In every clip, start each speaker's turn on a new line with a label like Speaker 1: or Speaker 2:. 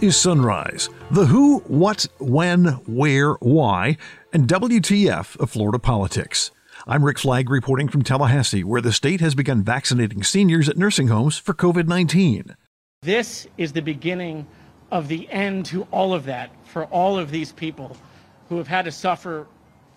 Speaker 1: Is Sunrise, the who, what, when, where, why, and WTF of Florida politics. I'm Rick Flagg reporting from Tallahassee, where the state has begun vaccinating seniors at nursing homes for COVID 19.
Speaker 2: This is the beginning of the end to all of that for all of these people who have had to suffer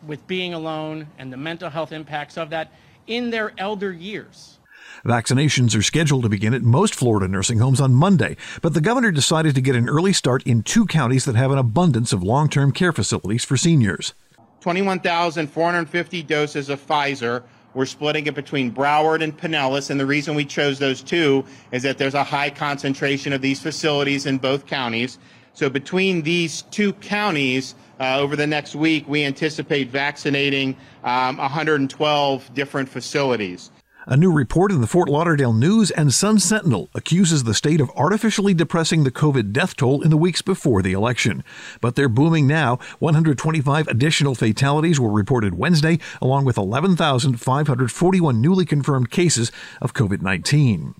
Speaker 2: with being alone and the mental health impacts of that in their elder years.
Speaker 1: Vaccinations are scheduled to begin at most Florida nursing homes on Monday, but the governor decided to get an early start in two counties that have an abundance of long term care facilities for seniors.
Speaker 3: 21,450 doses of Pfizer. We're splitting it between Broward and Pinellas, and the reason we chose those two is that there's a high concentration of these facilities in both counties. So between these two counties, uh, over the next week, we anticipate vaccinating um, 112 different facilities.
Speaker 1: A new report in the Fort Lauderdale News and Sun Sentinel accuses the state of artificially depressing the COVID death toll in the weeks before the election. But they're booming now. 125 additional fatalities were reported Wednesday, along with 11,541 newly confirmed cases of COVID 19.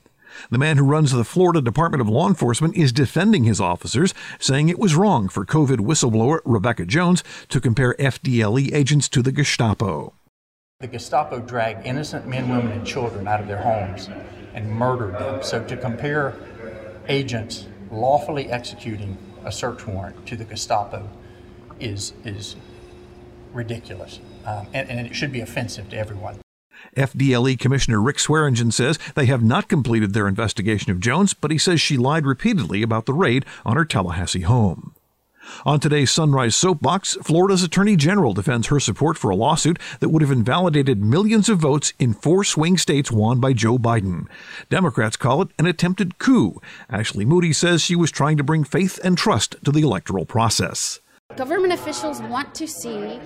Speaker 1: The man who runs the Florida Department of Law Enforcement is defending his officers, saying it was wrong for COVID whistleblower Rebecca Jones to compare FDLE agents to the Gestapo.
Speaker 4: The Gestapo dragged innocent men, women, and children out of their homes and murdered them. So to compare agents lawfully executing a search warrant to the Gestapo is is ridiculous, um, and, and it should be offensive to everyone.
Speaker 1: FDLE Commissioner Rick Swearingen says they have not completed their investigation of Jones, but he says she lied repeatedly about the raid on her Tallahassee home. On today's Sunrise Soapbox, Florida's Attorney General defends her support for a lawsuit that would have invalidated millions of votes in four swing states won by Joe Biden. Democrats call it an attempted coup. Ashley Moody says she was trying to bring faith and trust to the electoral process.
Speaker 5: Government officials want to see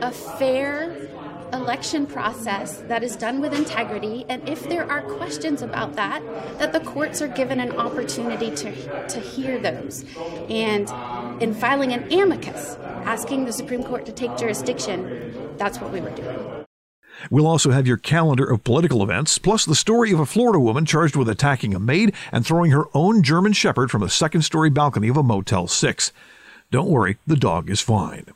Speaker 5: a fair election process that is done with integrity and if there are questions about that that the courts are given an opportunity to to hear those and in filing an amicus asking the Supreme Court to take jurisdiction that's what we were doing
Speaker 1: We'll also have your calendar of political events, plus the story of a Florida woman charged with attacking a maid and throwing her own German Shepherd from a second story balcony of a Motel 6. Don't worry, the dog is fine.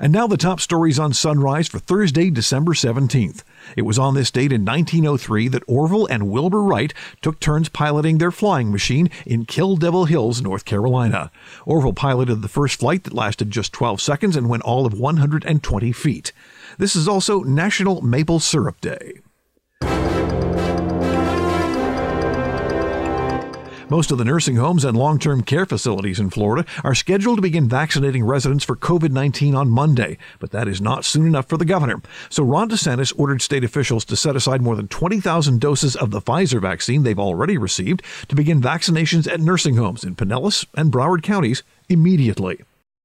Speaker 1: And now the top stories on Sunrise for Thursday, December 17th. It was on this date in 1903 that Orville and Wilbur Wright took turns piloting their flying machine in Kill Devil Hills, North Carolina. Orville piloted the first flight that lasted just 12 seconds and went all of 120 feet. This is also National Maple Syrup Day. Most of the nursing homes and long term care facilities in Florida are scheduled to begin vaccinating residents for COVID 19 on Monday, but that is not soon enough for the governor. So Ron DeSantis ordered state officials to set aside more than 20,000 doses of the Pfizer vaccine they've already received to begin vaccinations at nursing homes in Pinellas and Broward counties immediately.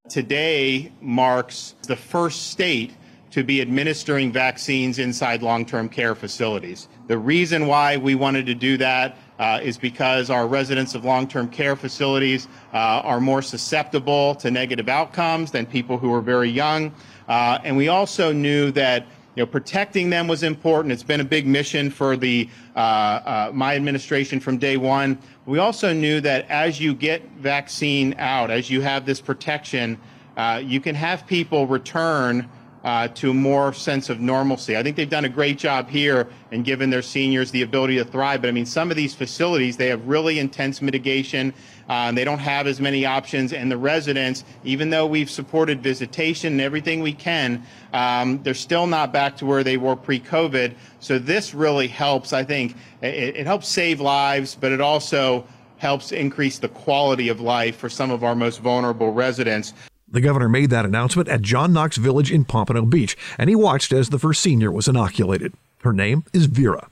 Speaker 3: Today marks the first state to be administering vaccines inside long term care facilities. The reason why we wanted to do that uh, is because our residents of long-term care facilities uh, are more susceptible to negative outcomes than people who are very young. Uh, and we also knew that you know, protecting them was important. It's been a big mission for the uh, uh, my administration from day one. We also knew that as you get vaccine out, as you have this protection, uh, you can have people return uh, to more sense of normalcy. I think they've done a great job here and given their seniors the ability to thrive. But I mean, some of these facilities, they have really intense mitigation. Uh, they don't have as many options. And the residents, even though we've supported visitation and everything we can, um, they're still not back to where they were pre COVID. So this really helps, I think. It, it helps save lives, but it also helps increase the quality of life for some of our most vulnerable residents.
Speaker 1: The governor made that announcement at John Knox Village in Pompano Beach, and he watched as the first senior was inoculated. Her name is Vera.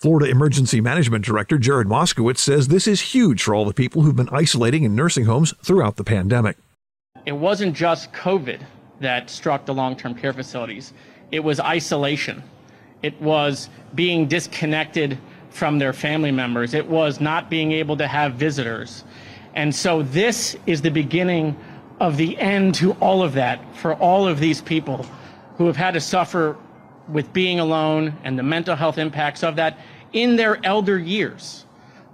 Speaker 1: Florida Emergency Management Director Jared Moskowitz says this is huge for all the people who've been isolating in nursing homes throughout the pandemic.
Speaker 2: It wasn't just COVID that struck the long term care facilities, it was isolation. It was being disconnected from their family members. It was not being able to have visitors. And so this is the beginning of the end to all of that for all of these people who have had to suffer with being alone and the mental health impacts of that in their elder years.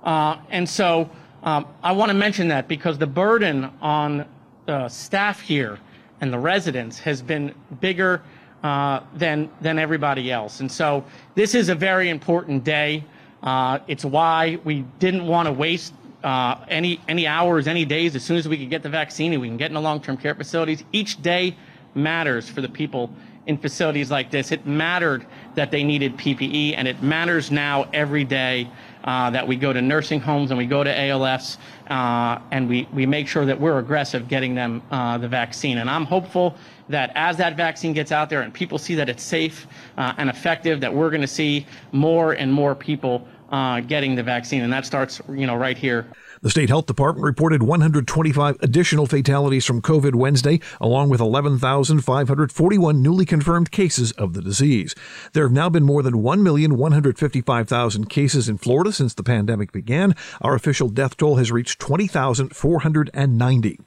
Speaker 2: Uh, and so Um, I want to mention that because the burden on uh, staff here and the residents has been bigger uh, than than everybody else, and so this is a very important day. Uh, it's why we didn't want to waste uh, any any hours, any days. As soon as we can get the vaccine and we can get in the long-term care facilities, each day matters for the people in facilities like this. It mattered that they needed PPE, and it matters now every day uh, that we go to nursing homes and we go to ALFs uh, and we, we make sure that we're aggressive getting them uh, the vaccine. And I'm hopeful that as that vaccine gets out there and people see that it's safe uh, and effective, that we're going to see more and more people uh, getting the vaccine. And that starts, you know, right here.
Speaker 1: The state health department reported 125 additional fatalities from COVID Wednesday, along with 11,541 newly confirmed cases of the disease. There have now been more than 1,155,000 cases in Florida since the pandemic began. Our official death toll has reached 20,490.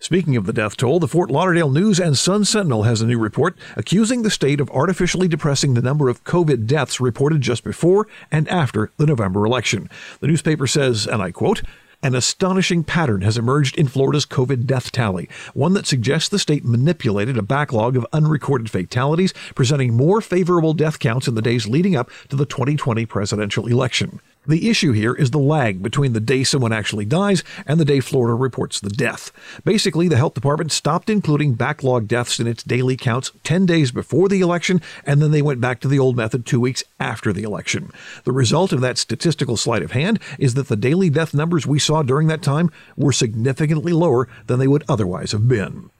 Speaker 1: Speaking of the death toll, the Fort Lauderdale News and Sun Sentinel has a new report accusing the state of artificially depressing the number of COVID deaths reported just before and after the November election. The newspaper says, and I quote, an astonishing pattern has emerged in Florida's COVID death tally, one that suggests the state manipulated a backlog of unrecorded fatalities, presenting more favorable death counts in the days leading up to the 2020 presidential election. The issue here is the lag between the day someone actually dies and the day Florida reports the death. Basically, the health department stopped including backlog deaths in its daily counts 10 days before the election, and then they went back to the old method two weeks after the election. The result of that statistical sleight of hand is that the daily death numbers we saw during that time were significantly lower than they would otherwise have been.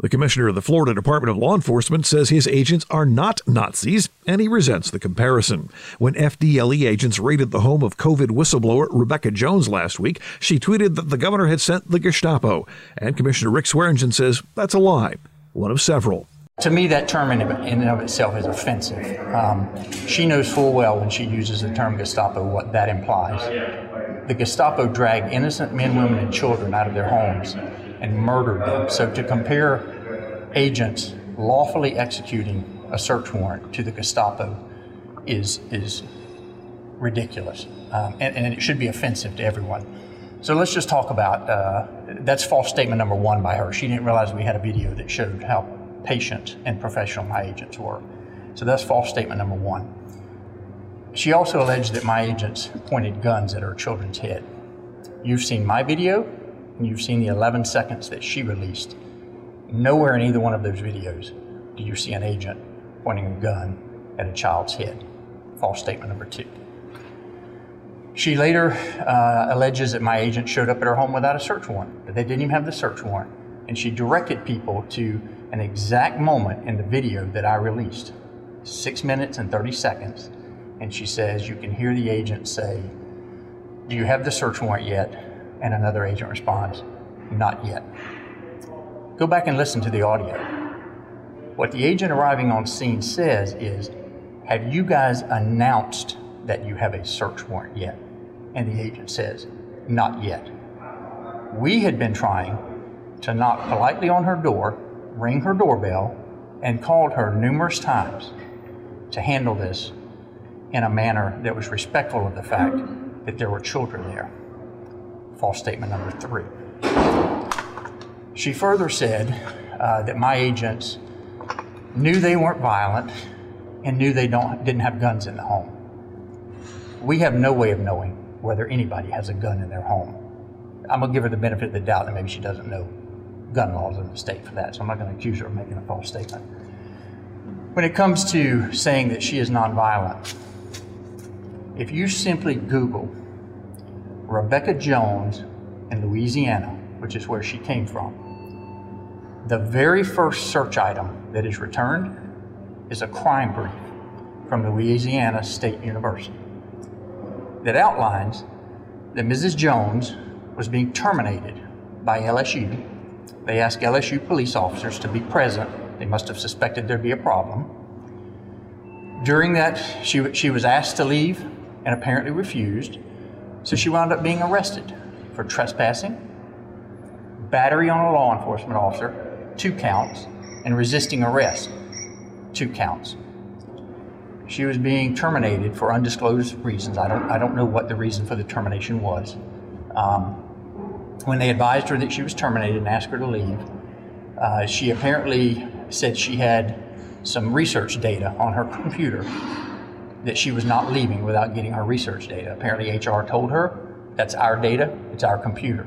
Speaker 1: The commissioner of the Florida Department of Law Enforcement says his agents are not Nazis, and he resents the comparison. When FDLE agents raided the home of COVID whistleblower Rebecca Jones last week, she tweeted that the governor had sent the Gestapo, and Commissioner Rick Swearingen says that's a lie, one of several.
Speaker 4: To me, that term in, and of itself is offensive. Um, she knows full well when she uses the term Gestapo what that implies. The Gestapo dragged innocent men, women, and children out of their homes and murdered them. So to compare agents lawfully executing a search warrant to the Gestapo is is ridiculous, um, and, and, it should be offensive to everyone. So let's just talk about uh, that's false statement number one by her. She didn't realize we had a video that showed how patient and professional my agents were. So that's false statement number one. She also alleged that my agents pointed guns at her children's head. You've seen my video and you've seen the 11 seconds that she released. Nowhere in either one of those videos do you see an agent pointing a gun at a child's head. False statement number two. She later uh, alleges that my agent showed up at her home without a search warrant, that they didn't even have the search warrant. And she directed people to an exact moment in the video that I released six minutes and 30 seconds. And she says, You can hear the agent say, Do you have the search warrant yet? And another agent responds, Not yet. Go back and listen to the audio. What the agent arriving on scene says is, Have you guys announced that you have a search warrant yet? And the agent says, Not yet. We had been trying to knock politely on her door, ring her doorbell, and called her numerous times to handle this in a manner that was respectful of the fact that there were children there false statement number three. She further said uh, that my agents knew they weren't violent and knew they don't, didn't have guns in the home. We have no way of knowing whether anybody has a gun in their home. I'm going to give her the benefit of the doubt that maybe she doesn't know gun laws in the state for that, so I'm not going to accuse her of making a false statement. When it comes to saying that she is nonviolent, if you simply Google Rebecca Jones in Louisiana, which is where she came from. The very first search item that is returned is a crime brief from Louisiana State University that outlines that Mrs. Jones was being terminated by LSU. They asked LSU police officers to be present. They must have suspected there'd be a problem. During that, she, she was asked to leave and apparently refused. So she wound up being arrested for trespassing, battery on a law enforcement officer, two counts, and resisting arrest, two counts. She was being terminated for undisclosed reasons. I don't, I don't know what the reason for the termination was. Um, when they advised her that she was terminated and asked her to leave, uh, she apparently said she had some research data on her computer that she was not leaving without getting her research data. Apparently, HR told her that's our data, it's our computer.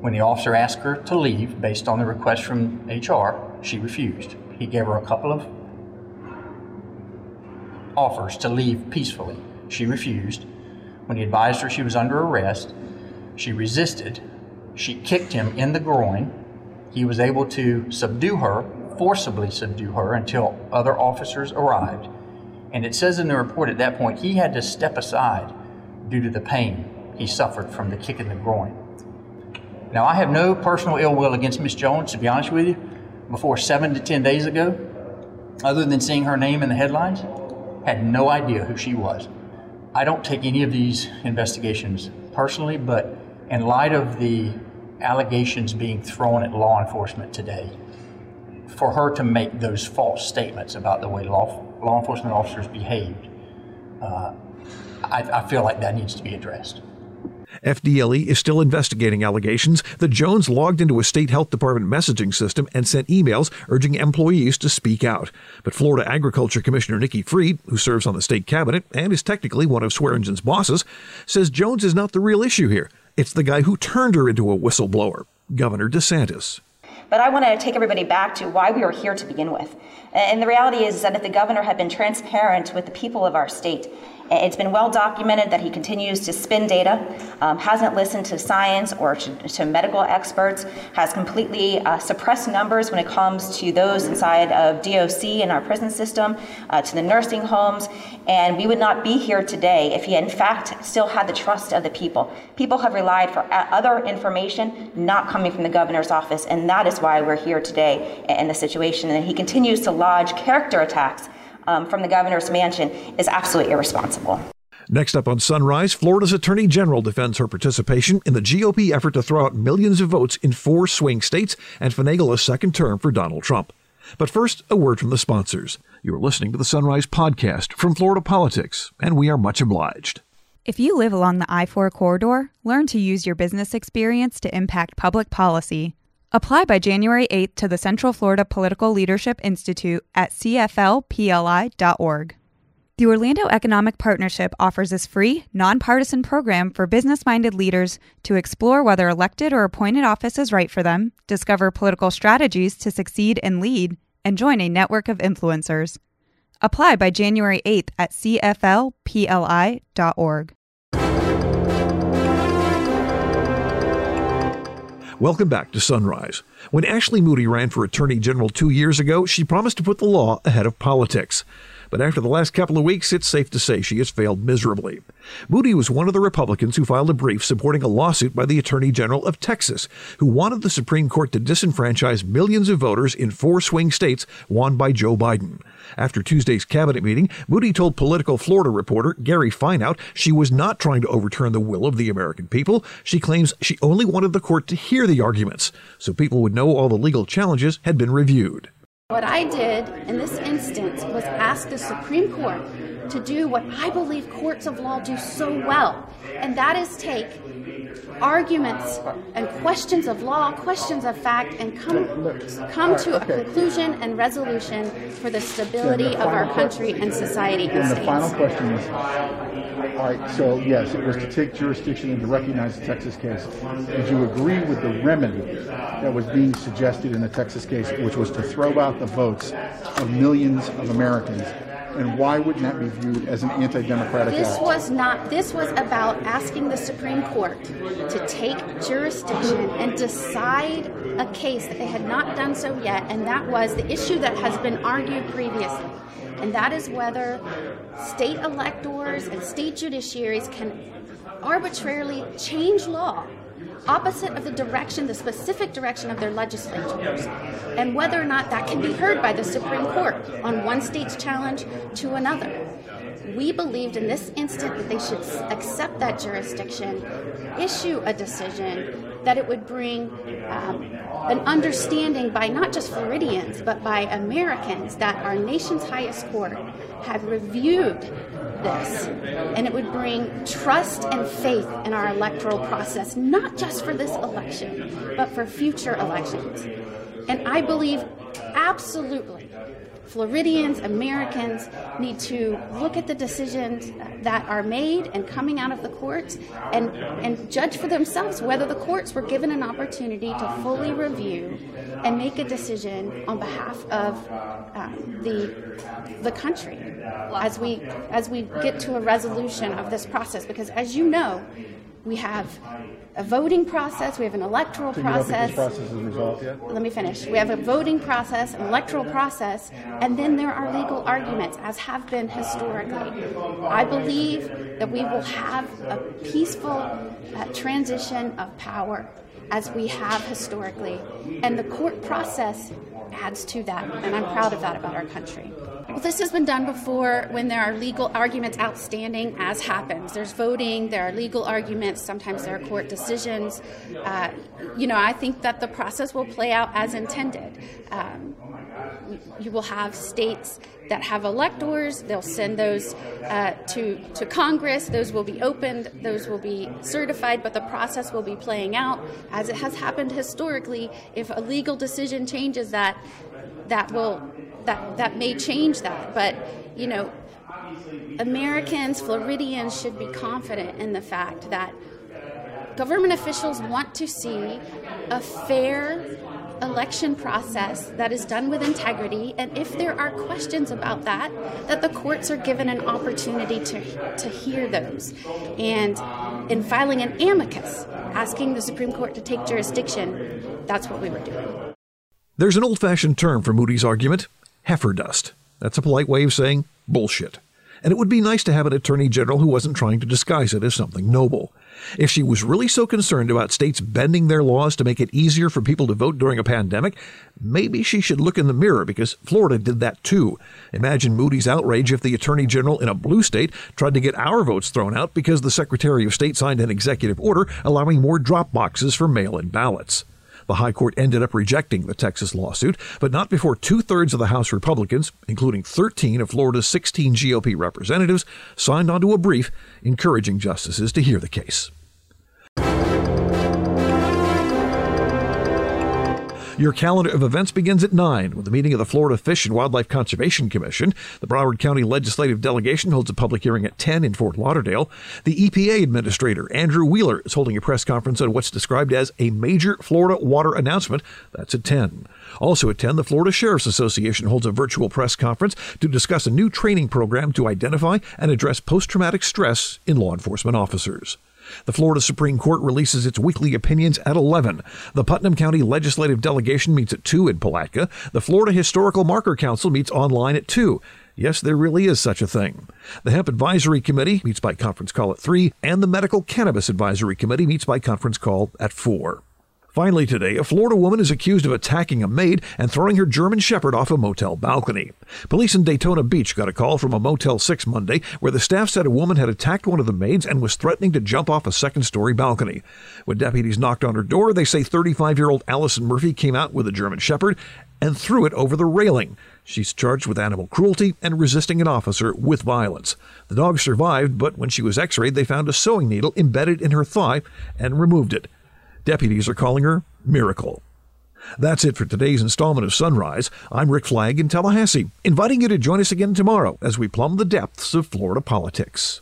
Speaker 4: When the officer asked her to leave based on the request from HR, she refused. He gave her a couple of offers to leave peacefully. She refused. When he advised her she was under arrest, she resisted. She kicked him in the groin. He was able to subdue her, forcibly subdue her, until other officers arrived. And it says in the report at that point he had to step aside due to the pain he suffered from the kick in the groin. Now, I have no personal ill will against Miss Jones, to be honest with you. Before seven to ten days ago, other than seeing her name in the headlines, had no idea who she was. I don't take any of these investigations personally, but in light of the allegations being thrown at law enforcement today, for her to make those false statements about the way law, law enforcement officers behaved, uh, I, I feel like that needs to be addressed.
Speaker 1: FDLE is still investigating allegations that Jones logged into a state health department messaging system and sent emails urging employees to speak out. But Florida Agriculture Commissioner Nikki Fried, who serves on the state cabinet and is technically one of Swearingen's bosses, says Jones is not the real issue here. It's the guy who turned her into a whistleblower, Governor DeSantis.
Speaker 6: But I want to take everybody back to why we were here to begin with. And the reality is that if the governor had been transparent with the people of our state it's been well documented that he continues to spin data, um, hasn't listened to science or to, to medical experts, has completely uh, suppressed numbers when it comes to those inside of DOC in our prison system, uh, to the nursing homes. And we would not be here today if he, in fact, still had the trust of the people. People have relied for uh, other information not coming from the governor's office, and that is why we're here today in the situation. And he continues to lodge character attacks um, from the governor's mansion is absolutely irresponsible.
Speaker 1: Next up on Sunrise, Florida's Attorney General defends her participation in the GOP effort to throw out millions of votes in four swing states and finagle a second term for Donald Trump. But first, a word from the sponsors. You're listening to the Sunrise Podcast from Florida Politics, and we are much obliged.
Speaker 7: If you live along the I 4 corridor, learn to use your business experience to impact public policy. Apply by January 8th to the Central Florida Political Leadership Institute at cflpli.org. The Orlando Economic Partnership offers this free, nonpartisan program for business minded leaders to explore whether elected or appointed office is right for them, discover political strategies to succeed and lead, and join a network of influencers. Apply by January 8th at cflpli.org.
Speaker 1: Welcome back to Sunrise. When Ashley Moody ran for Attorney General two years ago, she promised to put the law ahead of politics. But after the last couple of weeks, it's safe to say she has failed miserably. Moody was one of the Republicans who filed a brief supporting a lawsuit by the Attorney General of Texas, who wanted the Supreme Court to disenfranchise millions of voters in four swing states won by Joe Biden. After Tuesday's cabinet meeting, Moody told Politico Florida reporter Gary Fineout she was not trying to overturn the will of the American people. She claims she only wanted the court to hear the arguments so people would know all the legal challenges had been reviewed.
Speaker 5: What I did in this instance was ask the Supreme Court to do what I believe courts of law do so well, and that is take arguments and questions of law, questions of fact, and come come to a conclusion and resolution for the stability of our country and society and,
Speaker 8: and
Speaker 5: states.
Speaker 8: The final question is, all right, so yes, it was to take jurisdiction and to recognize the Texas case. Did you agree with the remedy that was being suggested in the Texas case, which was to throw out the votes of millions of Americans and why wouldn't that be viewed as an anti-democratic
Speaker 5: This
Speaker 8: act?
Speaker 5: was not. This was about asking the Supreme Court to take jurisdiction and decide a case that they had not done so yet, and that was the issue that has been argued previously, and that is whether state electors and state judiciaries can arbitrarily change law opposite of the direction, the specific direction of their legislatures, and whether or not that can be heard by the Supreme Court on one state's challenge to another. We believed in this instant that they should accept that jurisdiction, issue a decision, that it would bring um, an understanding by not just Floridians, but by Americans that our nation's highest court had reviewed this, and it would bring trust and faith in our electoral process, not just for this election, but for future elections. And I believe absolutely Floridians, Americans need to look at the decisions that are made and coming out of the courts and, and judge for themselves whether the courts were given an opportunity to fully review and make a decision on behalf of um, the, the country as we, as we get to a resolution of this process. Because as you know, we have a voting process, we have an electoral
Speaker 8: So you
Speaker 5: process.
Speaker 8: don't think this process is resolved yet?
Speaker 5: Let me finish. We have a voting process, an electoral process, and then there are legal arguments, as have been historically. I believe that we will have a peaceful uh, transition of power as we have historically, and the court process adds to that, and I'm proud of that about our country. Well, this has been done before when there are legal arguments outstanding, as happens. There's voting, there are legal arguments, sometimes there are court decisions. Uh, you know, I think that the process will play out as intended. Um, you will have states that have electors. They'll send those uh, to to Congress. Those will be opened. Those will be certified. But the process will be playing out as it has happened historically. If a legal decision changes that, that will that that may change that. But you know, Americans, Floridians should be confident in the fact that government officials want to see a fair election process that is done with integrity and if there are questions about that that the courts are given an opportunity to, to hear those and in filing an amicus asking the supreme court to take jurisdiction that's what we were doing
Speaker 1: There's an old fashioned term for Moody's argument heifer dust. That's a polite way of saying bullshit. And it would be nice to have an attorney general who wasn't trying to disguise it as something noble. If she was really so concerned about states bending their laws to make it easier for people to vote during a pandemic, maybe she should look in the mirror because Florida did that too. Imagine Moody's outrage if the attorney general in a blue state tried to get our votes thrown out because the secretary of state signed an executive order allowing more drop boxes for mail in ballots. The High Court ended up rejecting the Texas lawsuit, but not before two thirds of the House Republicans, including 13 of Florida's 16 GOP representatives, signed onto a brief encouraging justices to hear the case. Your calendar of events begins at 9 with the meeting of the Florida Fish and Wildlife Conservation Commission. The Broward County Legislative Delegation holds a public hearing at 10 in Fort Lauderdale. The EPA Administrator, Andrew Wheeler, is holding a press conference on what's described as a major Florida water announcement. That's at 10. Also at 10, the Florida Sheriff's Association holds a virtual press conference to discuss a new training program to identify and address post traumatic stress in law enforcement officers. The Florida Supreme Court releases its weekly opinions at 11. The Putnam County Legislative Delegation meets at 2 in Palatka. The Florida Historical Marker Council meets online at 2. Yes, there really is such a thing. The Hemp Advisory Committee meets by conference call at 3, and the Medical Cannabis Advisory Committee meets by conference call at 4. Finally, today, a Florida woman is accused of attacking a maid and throwing her German Shepherd off a motel balcony. Police in Daytona Beach got a call from a Motel 6 Monday where the staff said a woman had attacked one of the maids and was threatening to jump off a second story balcony. When deputies knocked on her door, they say 35 year old Allison Murphy came out with a German Shepherd and threw it over the railing. She's charged with animal cruelty and resisting an officer with violence. The dog survived, but when she was x rayed, they found a sewing needle embedded in her thigh and removed it. Deputies are calling her Miracle. That's it for today's installment of Sunrise. I'm Rick Flagg in Tallahassee, inviting you to join us again tomorrow as we plumb the depths of Florida politics.